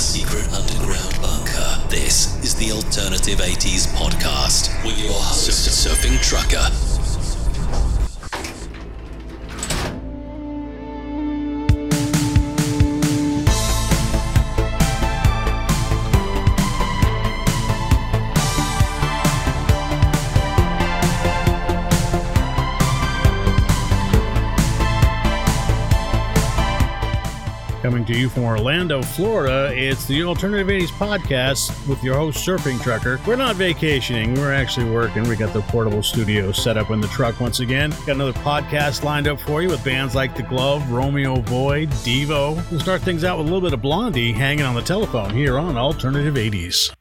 a secret underground bunker. This is the Alternative 80s podcast with your host, Surfing Trucker. to you from Orlando, Florida. It's the Alternative 80s podcast with your host, Surfing Trucker. We're not vacationing, we're actually working. We got the portable studio set up in the truck once again. Got another podcast lined up for you with bands like The Glove, Romeo Void, Devo. We'll start things out with a little bit of Blondie hanging on the telephone here on Alternative 80s.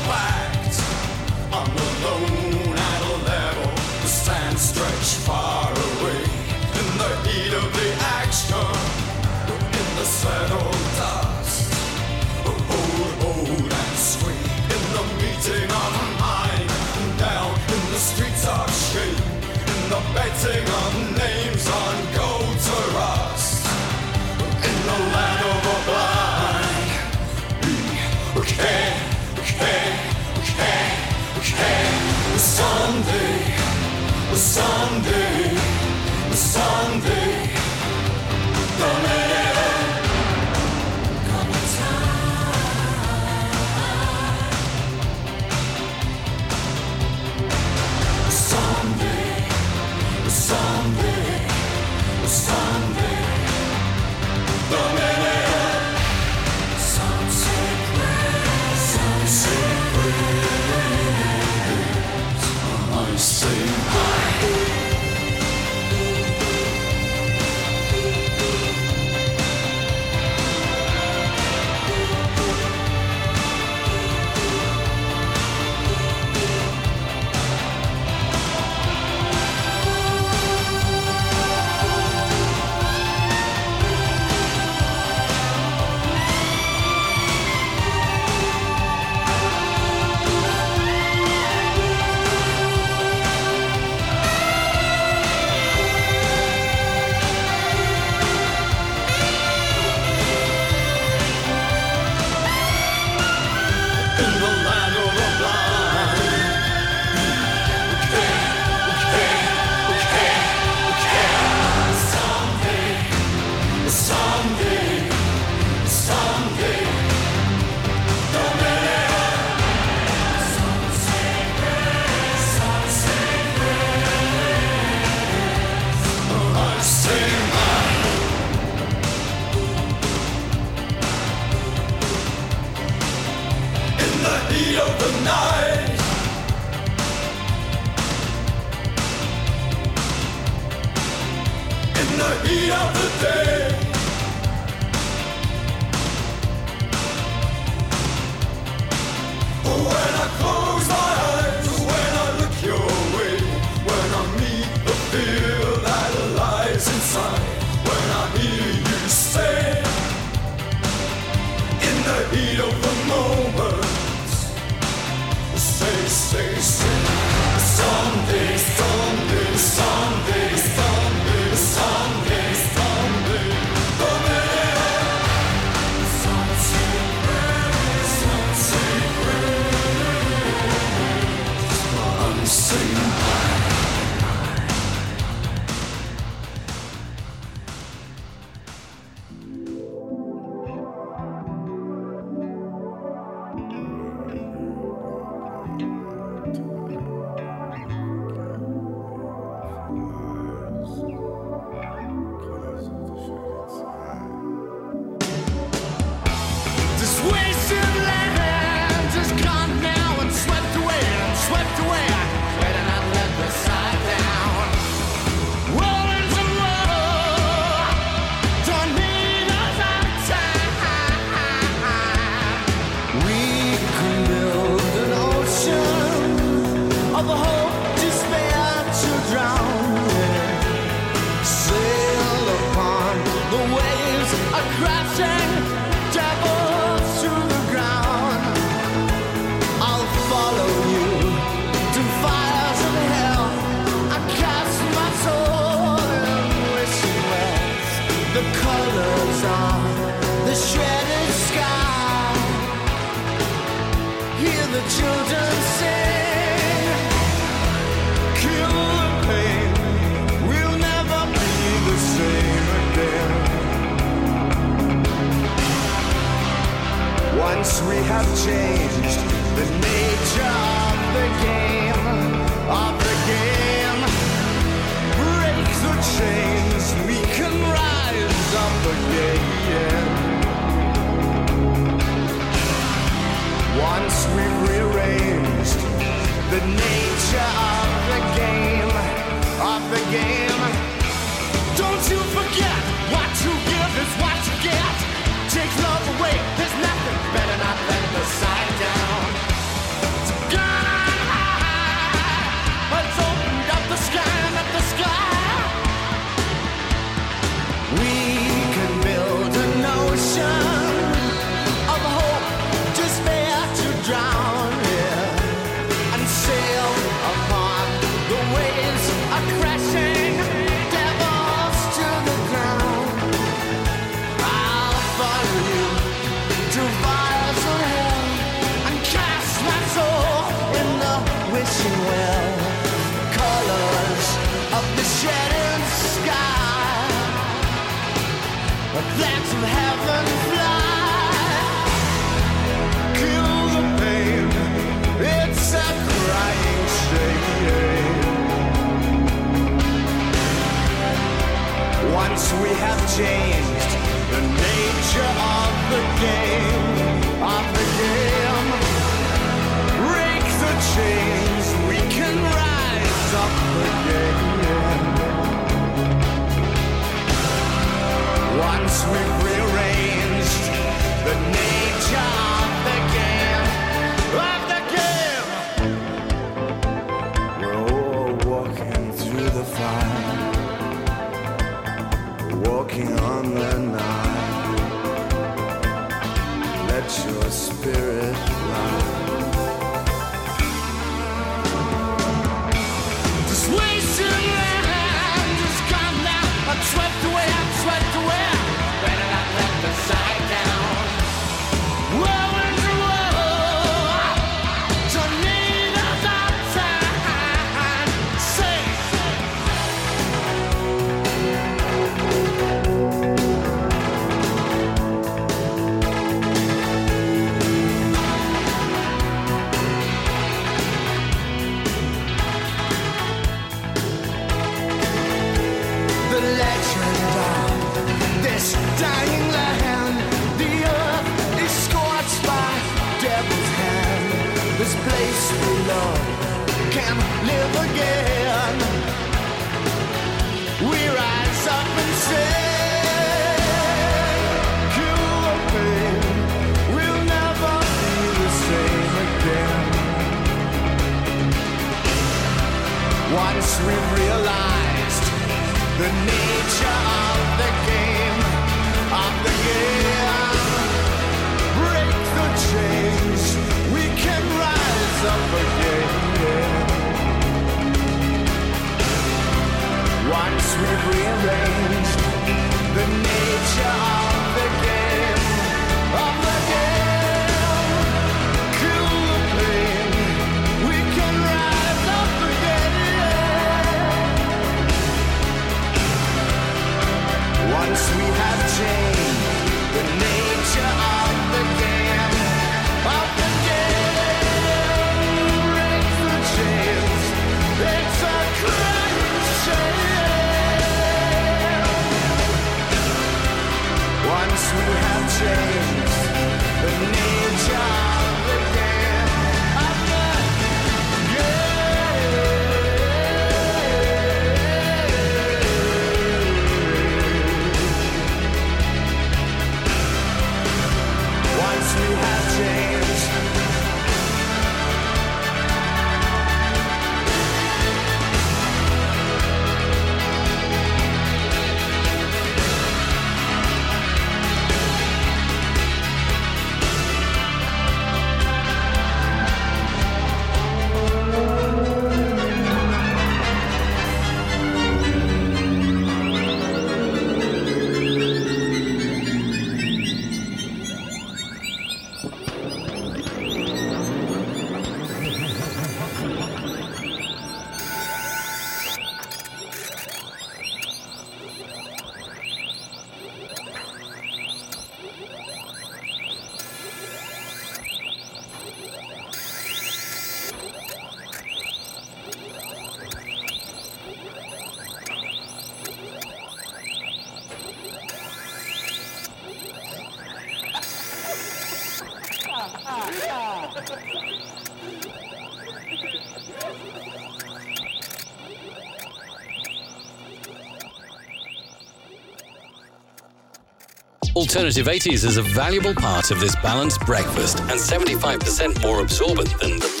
Alternative 80s is a valuable part of this balanced breakfast and 75% more absorbent than the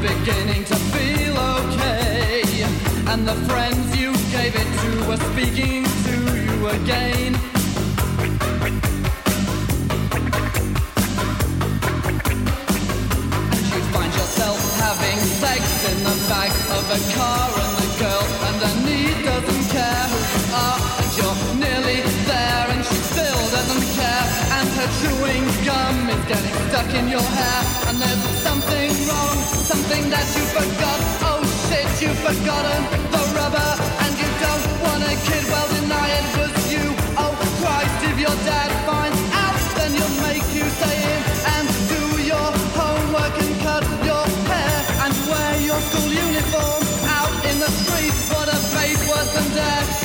beginning to feel okay. And the friends you gave it to were speaking to you again. And you find yourself having sex in the back of a car, and the girl underneath doesn't care who you are. And you're nearly there, and she still doesn't care. And her chewing gum is getting stuck in your hair. And there's something wrong, something that you forgot. Oh shit, you've forgotten the rubber, and you don't want a kid. Well, deny it was you. Oh Christ, if your dad finds out, then you'll make you stay in and do your homework and cut your hair and wear your school uniform out in the street. What a fate worse than death.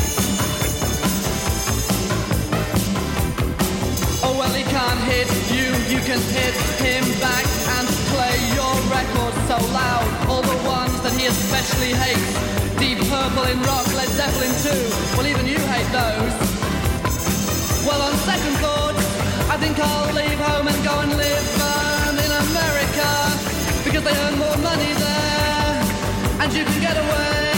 Can hit him back and play your record so loud. All the ones that he especially hates. Deep Purple in rock, Led Zeppelin too. Well, even you hate those. Well, on second thought, I think I'll leave home and go and live um, in America because they earn more money there, and you can get away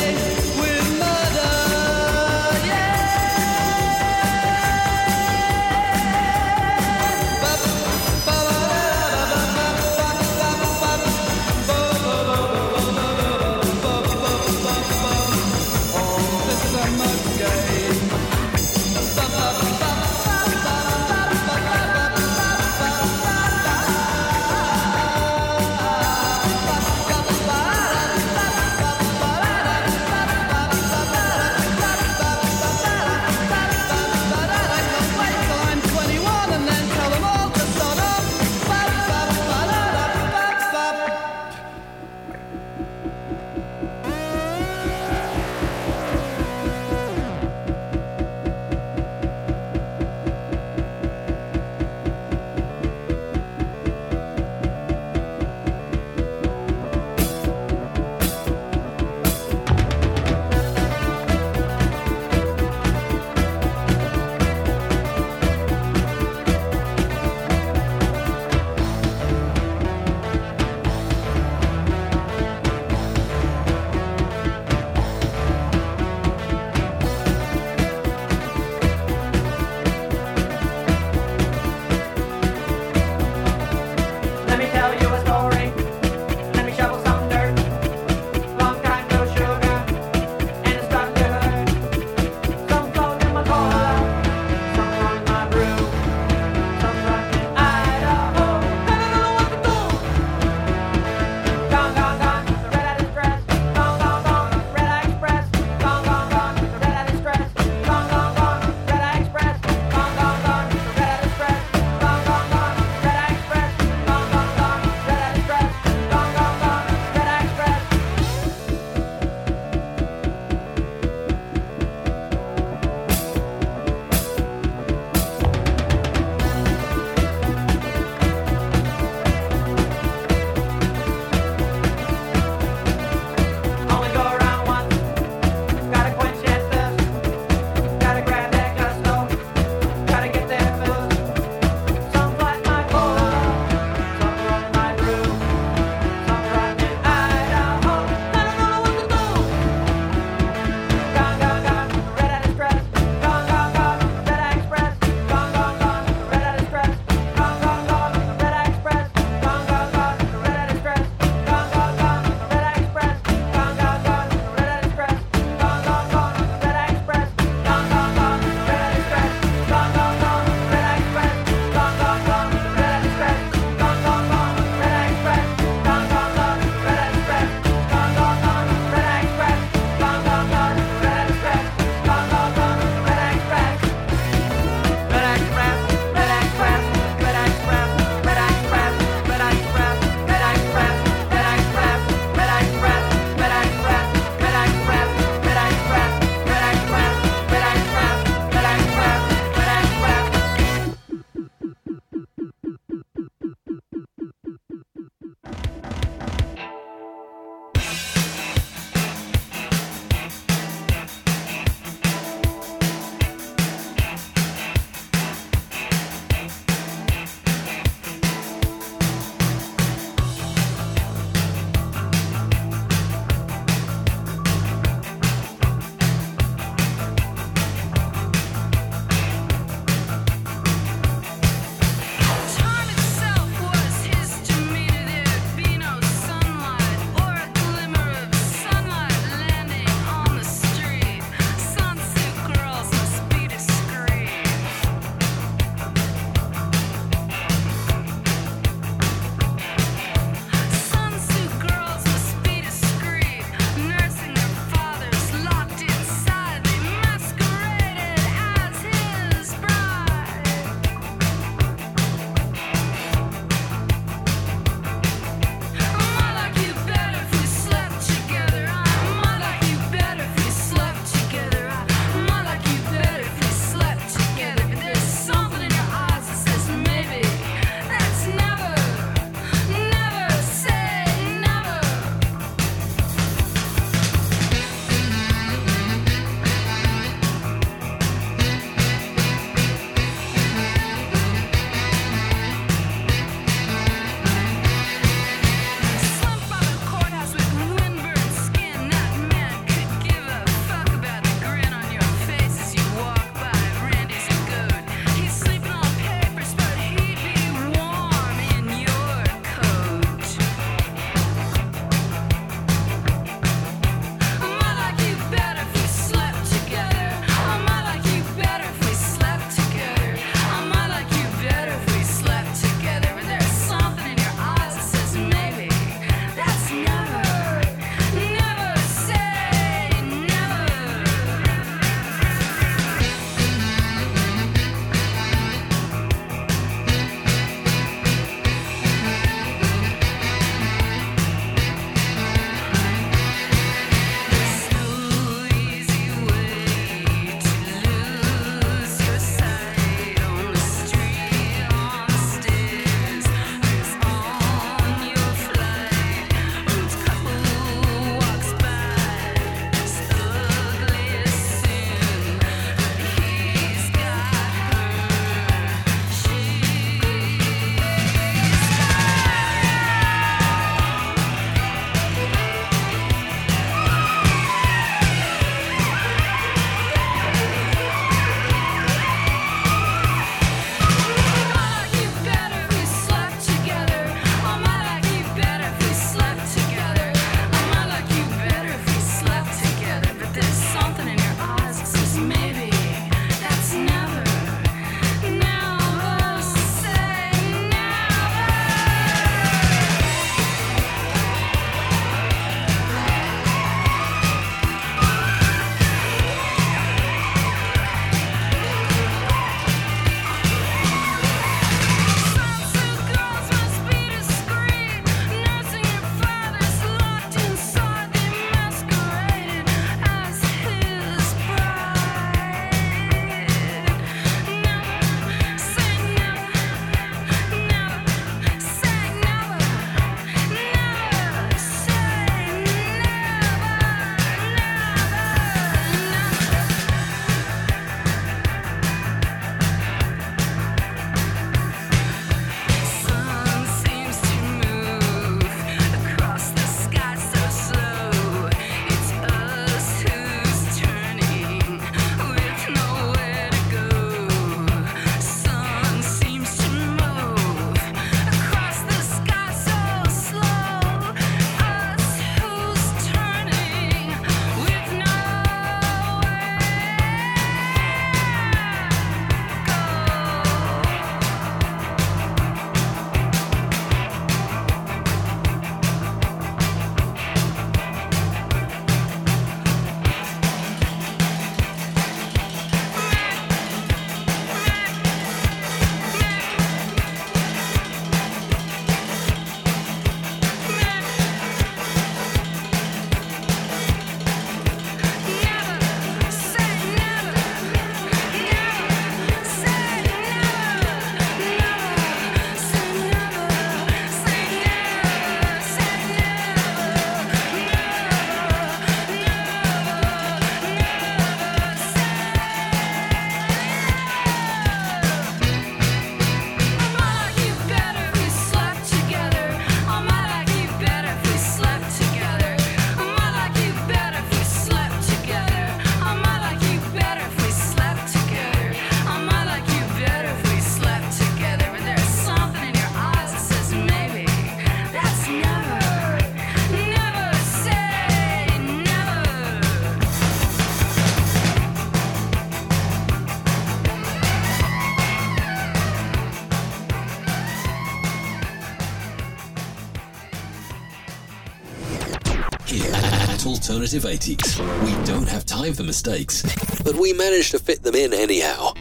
80s. We don't have time for mistakes, but we managed to fit them in anyhow.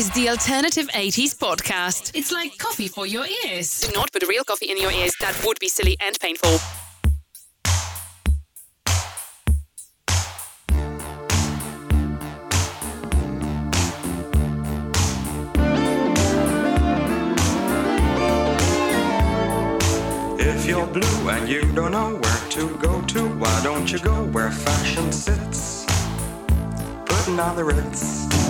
Is the Alternative 80s podcast. It's like coffee for your ears. Do not put real coffee in your ears. That would be silly and painful. If you're blue and you don't know where to go to, why don't you go where fashion sits? Putting on the ritz.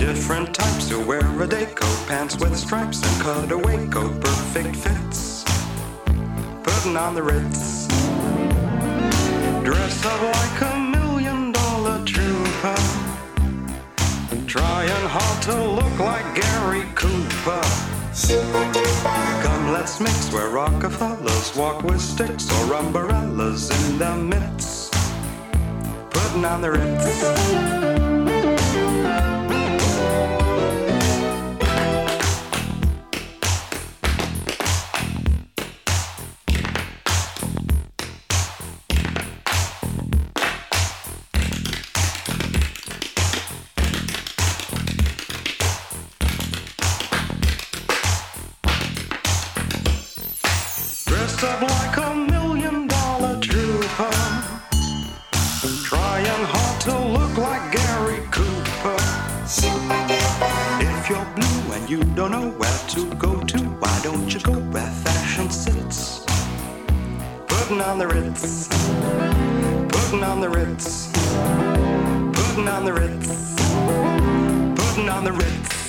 Different types who wear a day coat, pants with stripes and cutaway coat, perfect fits. Putting on the ritz. Dress up like a million dollar trooper. Trying hard to look like Gary Cooper. Come, let's mix where Rockefellers walk with sticks or umbrellas in their midst. Putting on the ritz. You don't know where to go to, why don't you go where fashion sits? Putting on the ritz. Putting on the ritz. Putting on the ritz. Putting on the ritz.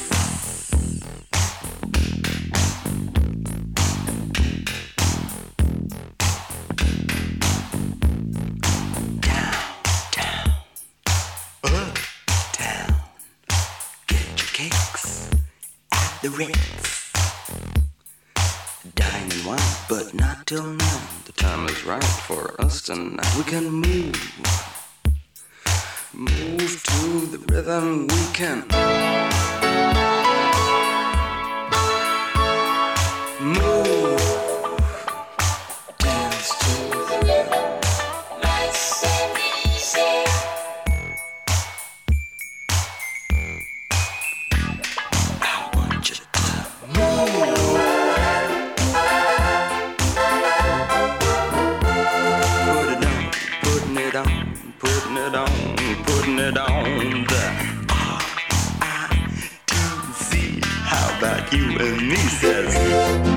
The Ritz. Dine and wine, but not till nine. The time is right for us tonight. We can move. Move to the rhythm we can. Move. Putting it on. The R-I-T-Z. How about you and me, says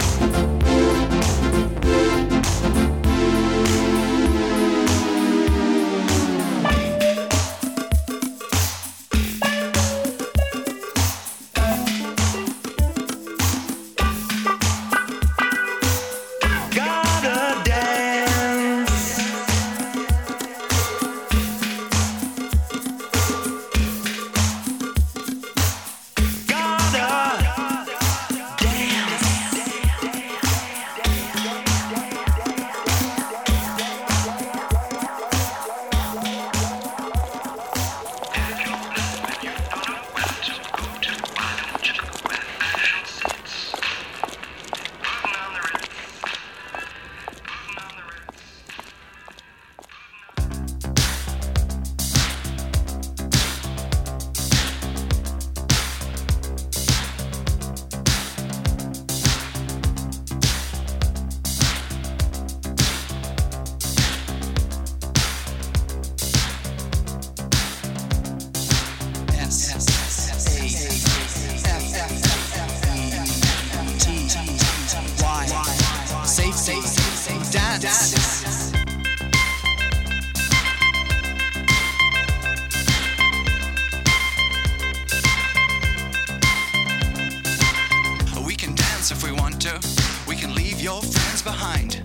friends behind.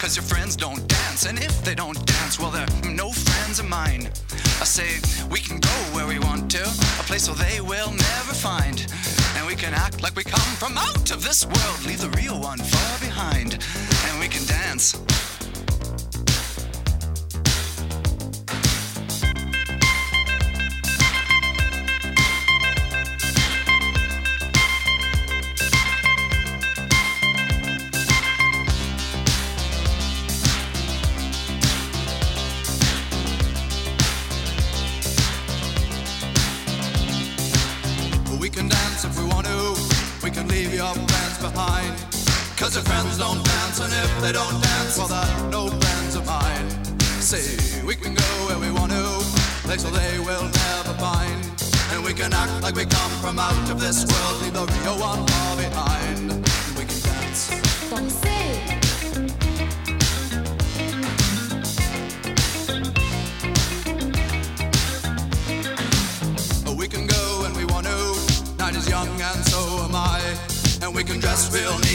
Cause your friends don't dance, and if they don't dance, well, they're no friends of mine. I say, we can go where we want to, a place where they will never find. And we can act like we come from out of this world, leave the real one far behind. And we can dance they don't dance, well, they're no friends of mine. See, we can go where we want to, place where they will never find. And we can act like we come from out of this world, leave the real one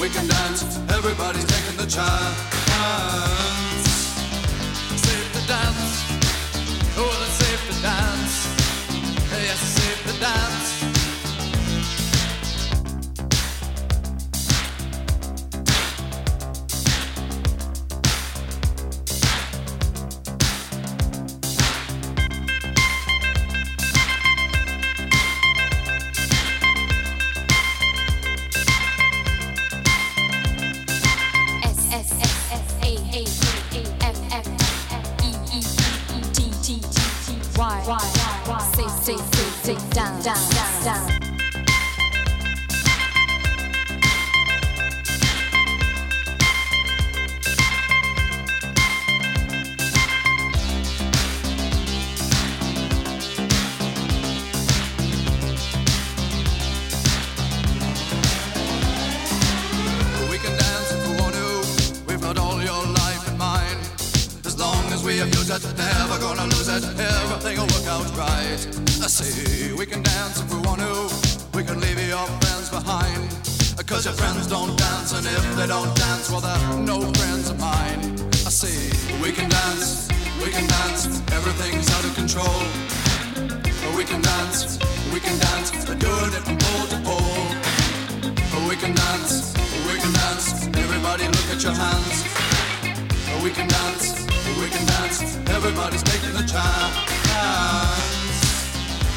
we can dance. Everybody's taking the chance. Safe to dance. Oh, it's safe to dance. Yes, safe to dance. Behind. Cause your friends don't dance, and if they don't dance, well, they're no friends of mine. I say we can dance, we can dance. Everything's out of control. We can dance, we can dance. They're doing it from pole to pole. We can dance, we can dance. Everybody look at your hands. We can dance, we can dance. Everybody's taking the chance.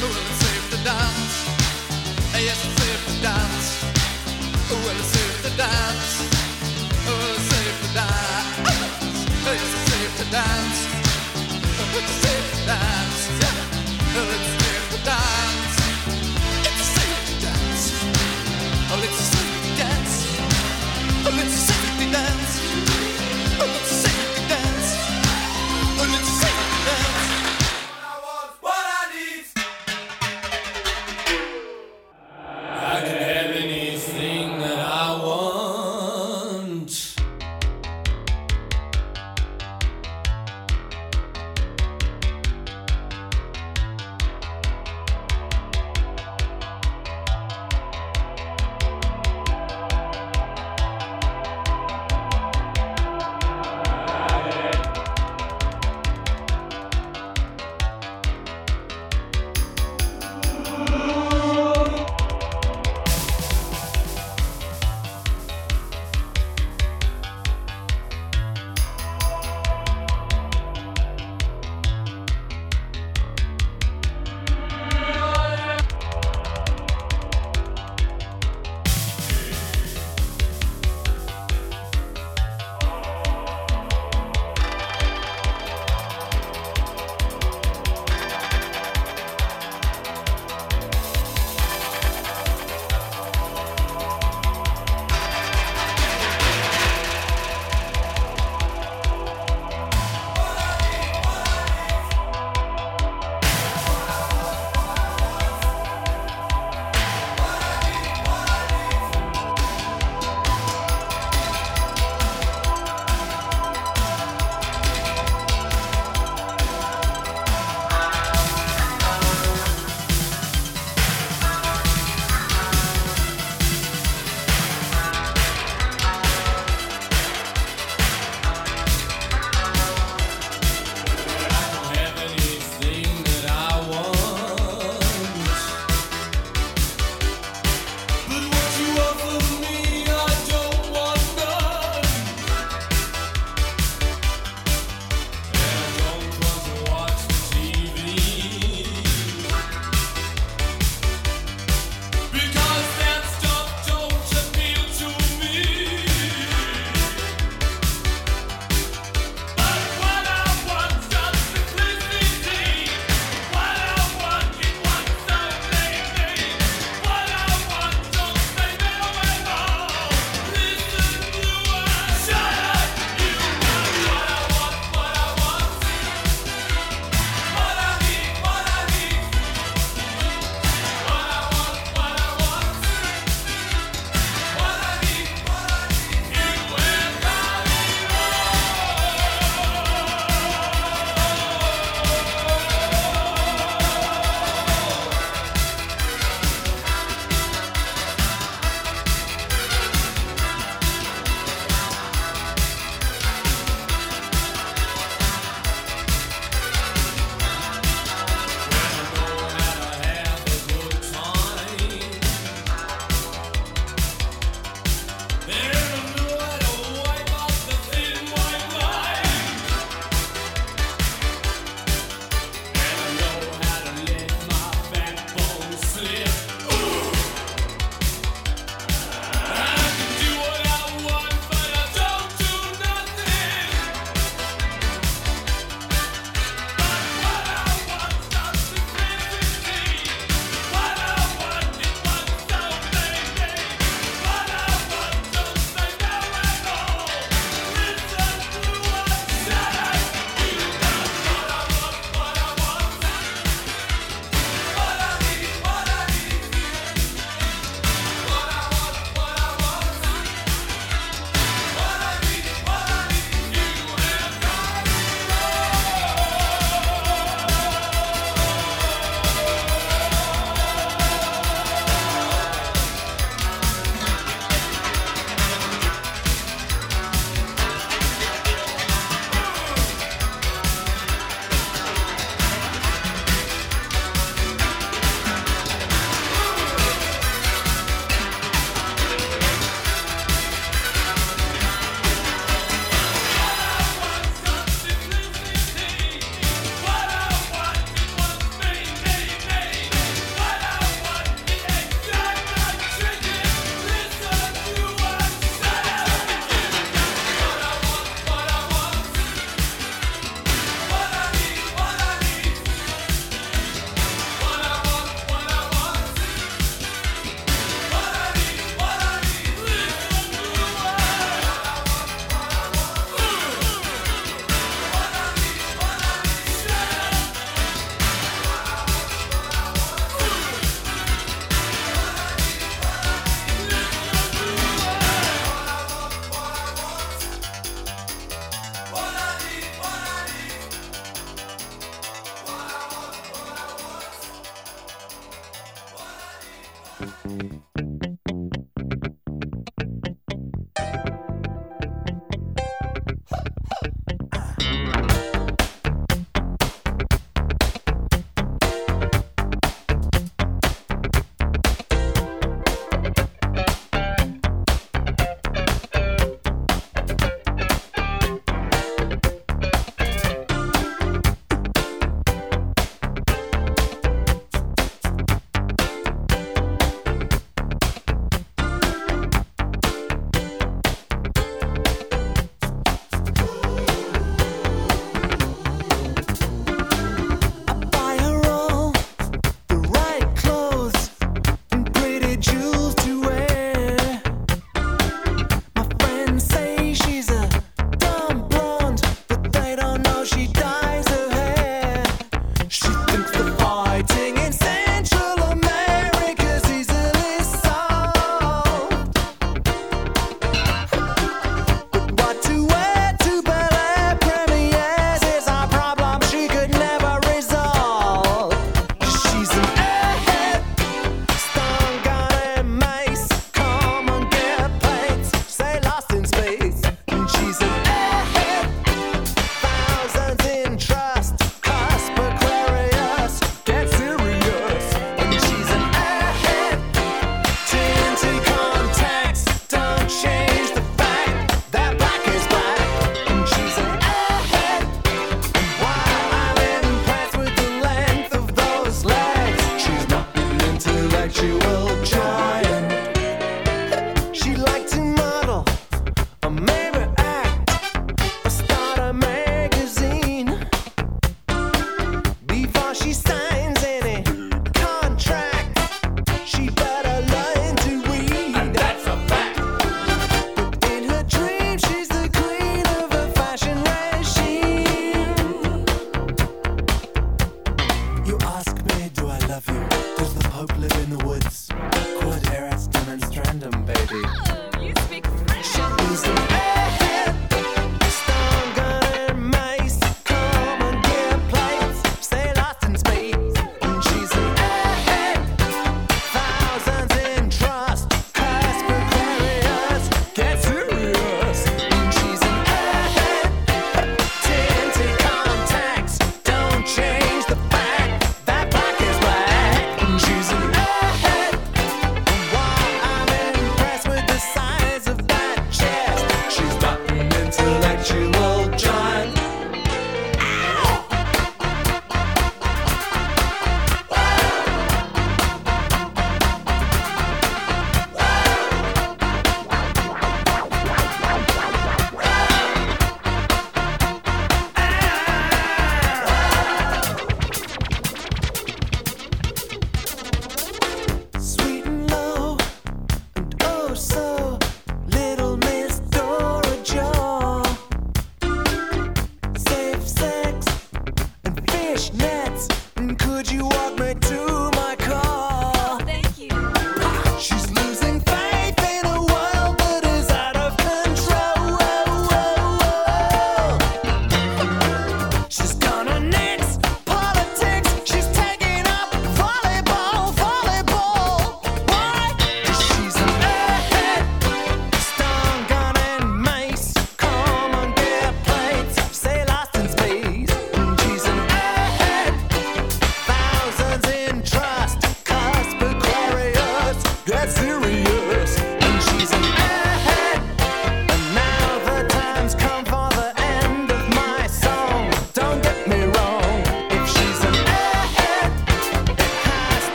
Well, it's safe to dance. Yes, it's safe to dance. Well, it's safe to dance.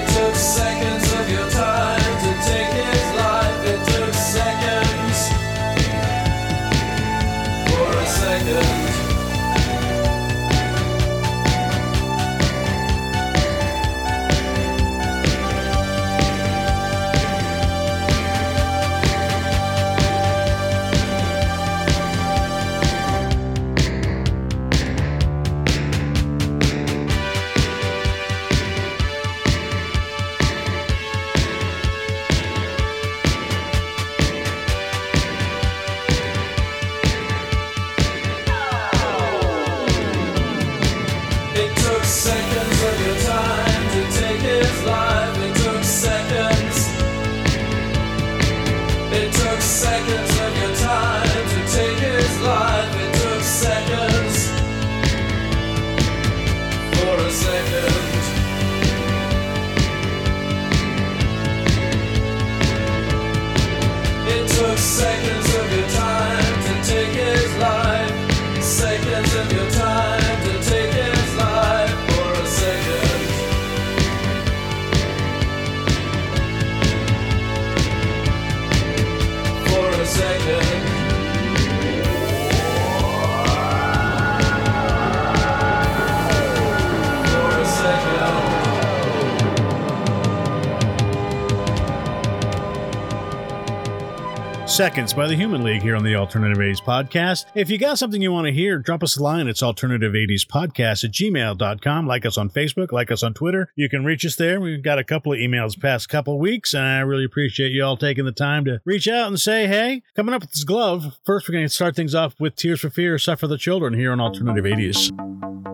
It took seconds Seconds by the Human League here on the Alternative 80s Podcast. If you got something you want to hear, drop us a line. It's alternative 80s podcast at gmail.com. Like us on Facebook, like us on Twitter. You can reach us there. We've got a couple of emails past couple weeks, and I really appreciate you all taking the time to reach out and say, hey, coming up with this glove. First, we're going to start things off with Tears for Fear, Suffer the Children here on Alternative 80s.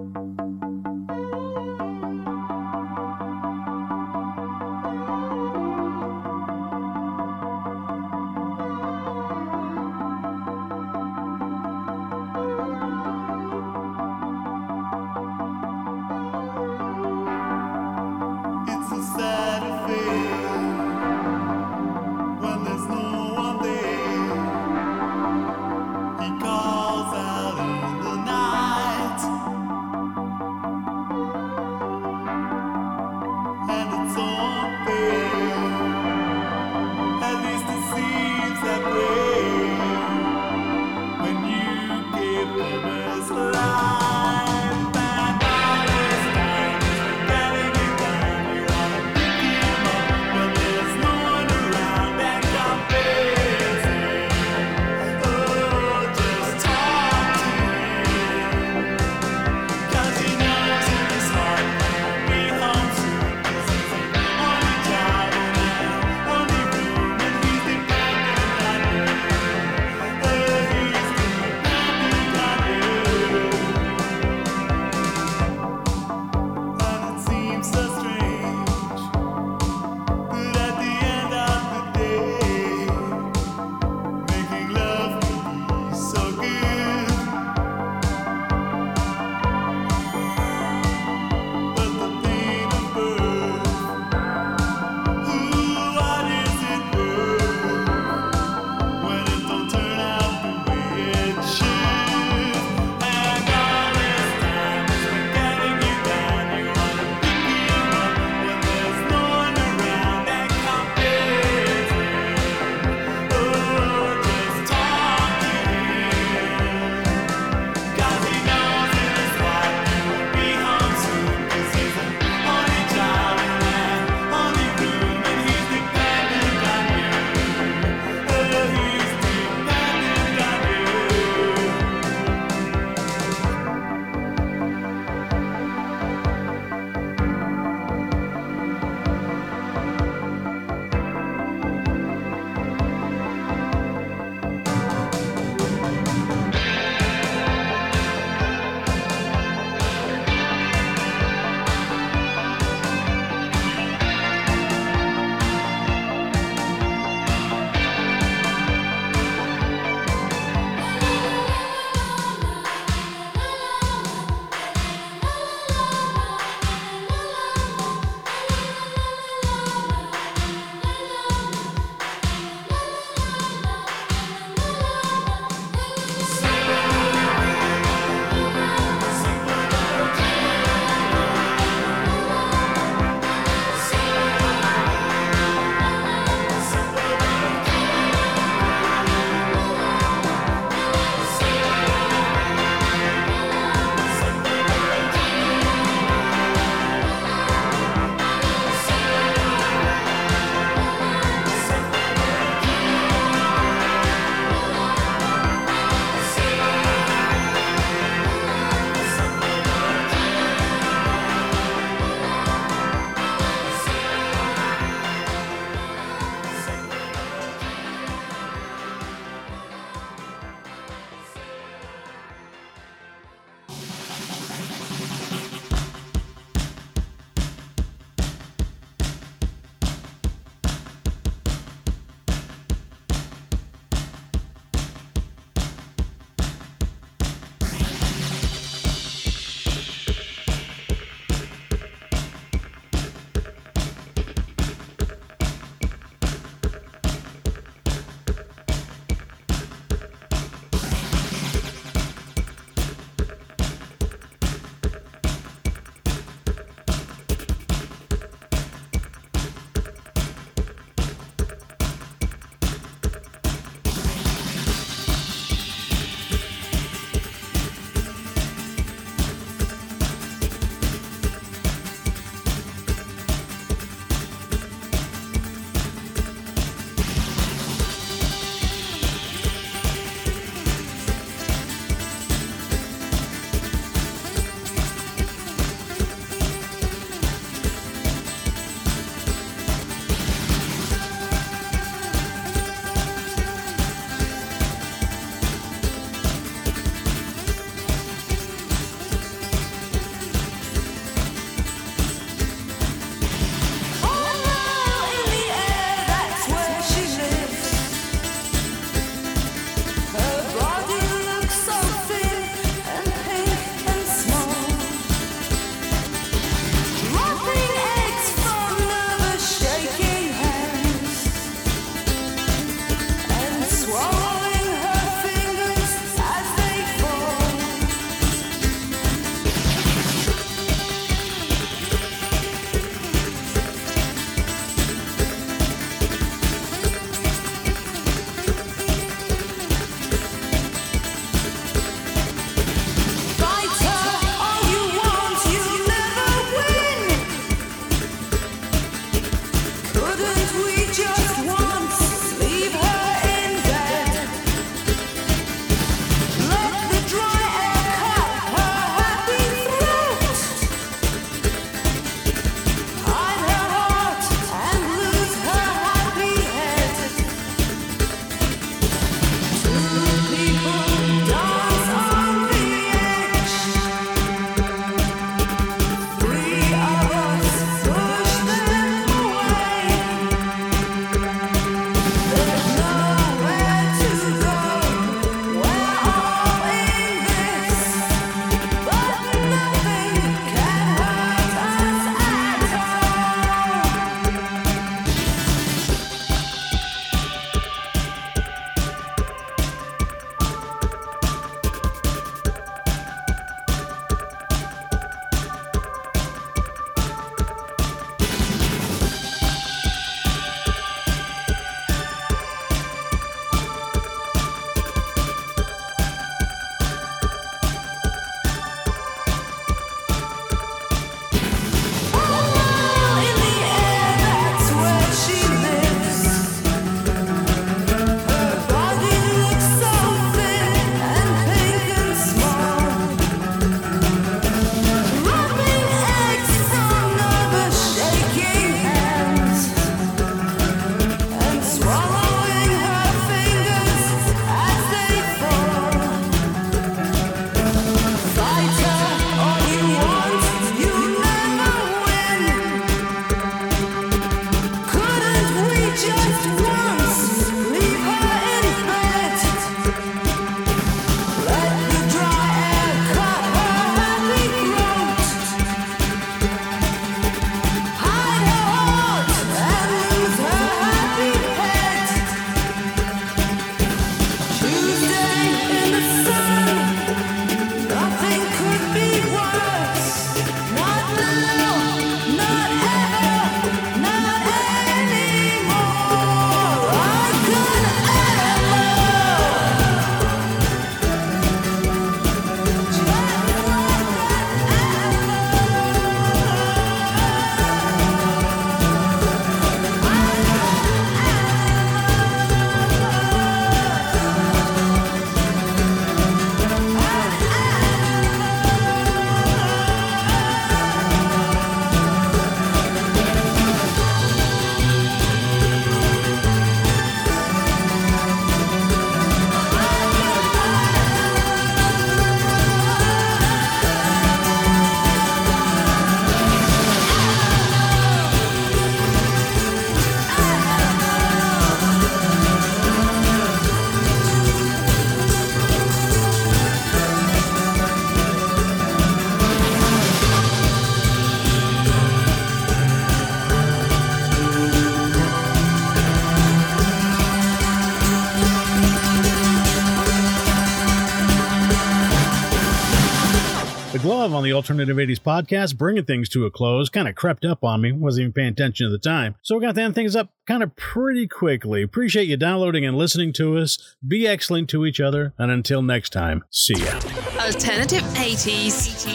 Alternative 80s podcast, bringing things to a close. Kind of crept up on me, wasn't even paying attention at the time. So we're going to end things up kind of pretty quickly. Appreciate you downloading and listening to us. Be excellent to each other. And until next time, see ya. Alternative 80s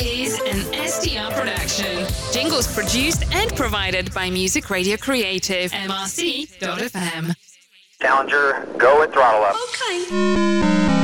is an SDR production. Jingles produced and provided by Music Radio Creative, MRC.fm. Challenger, go and throttle up. Okay.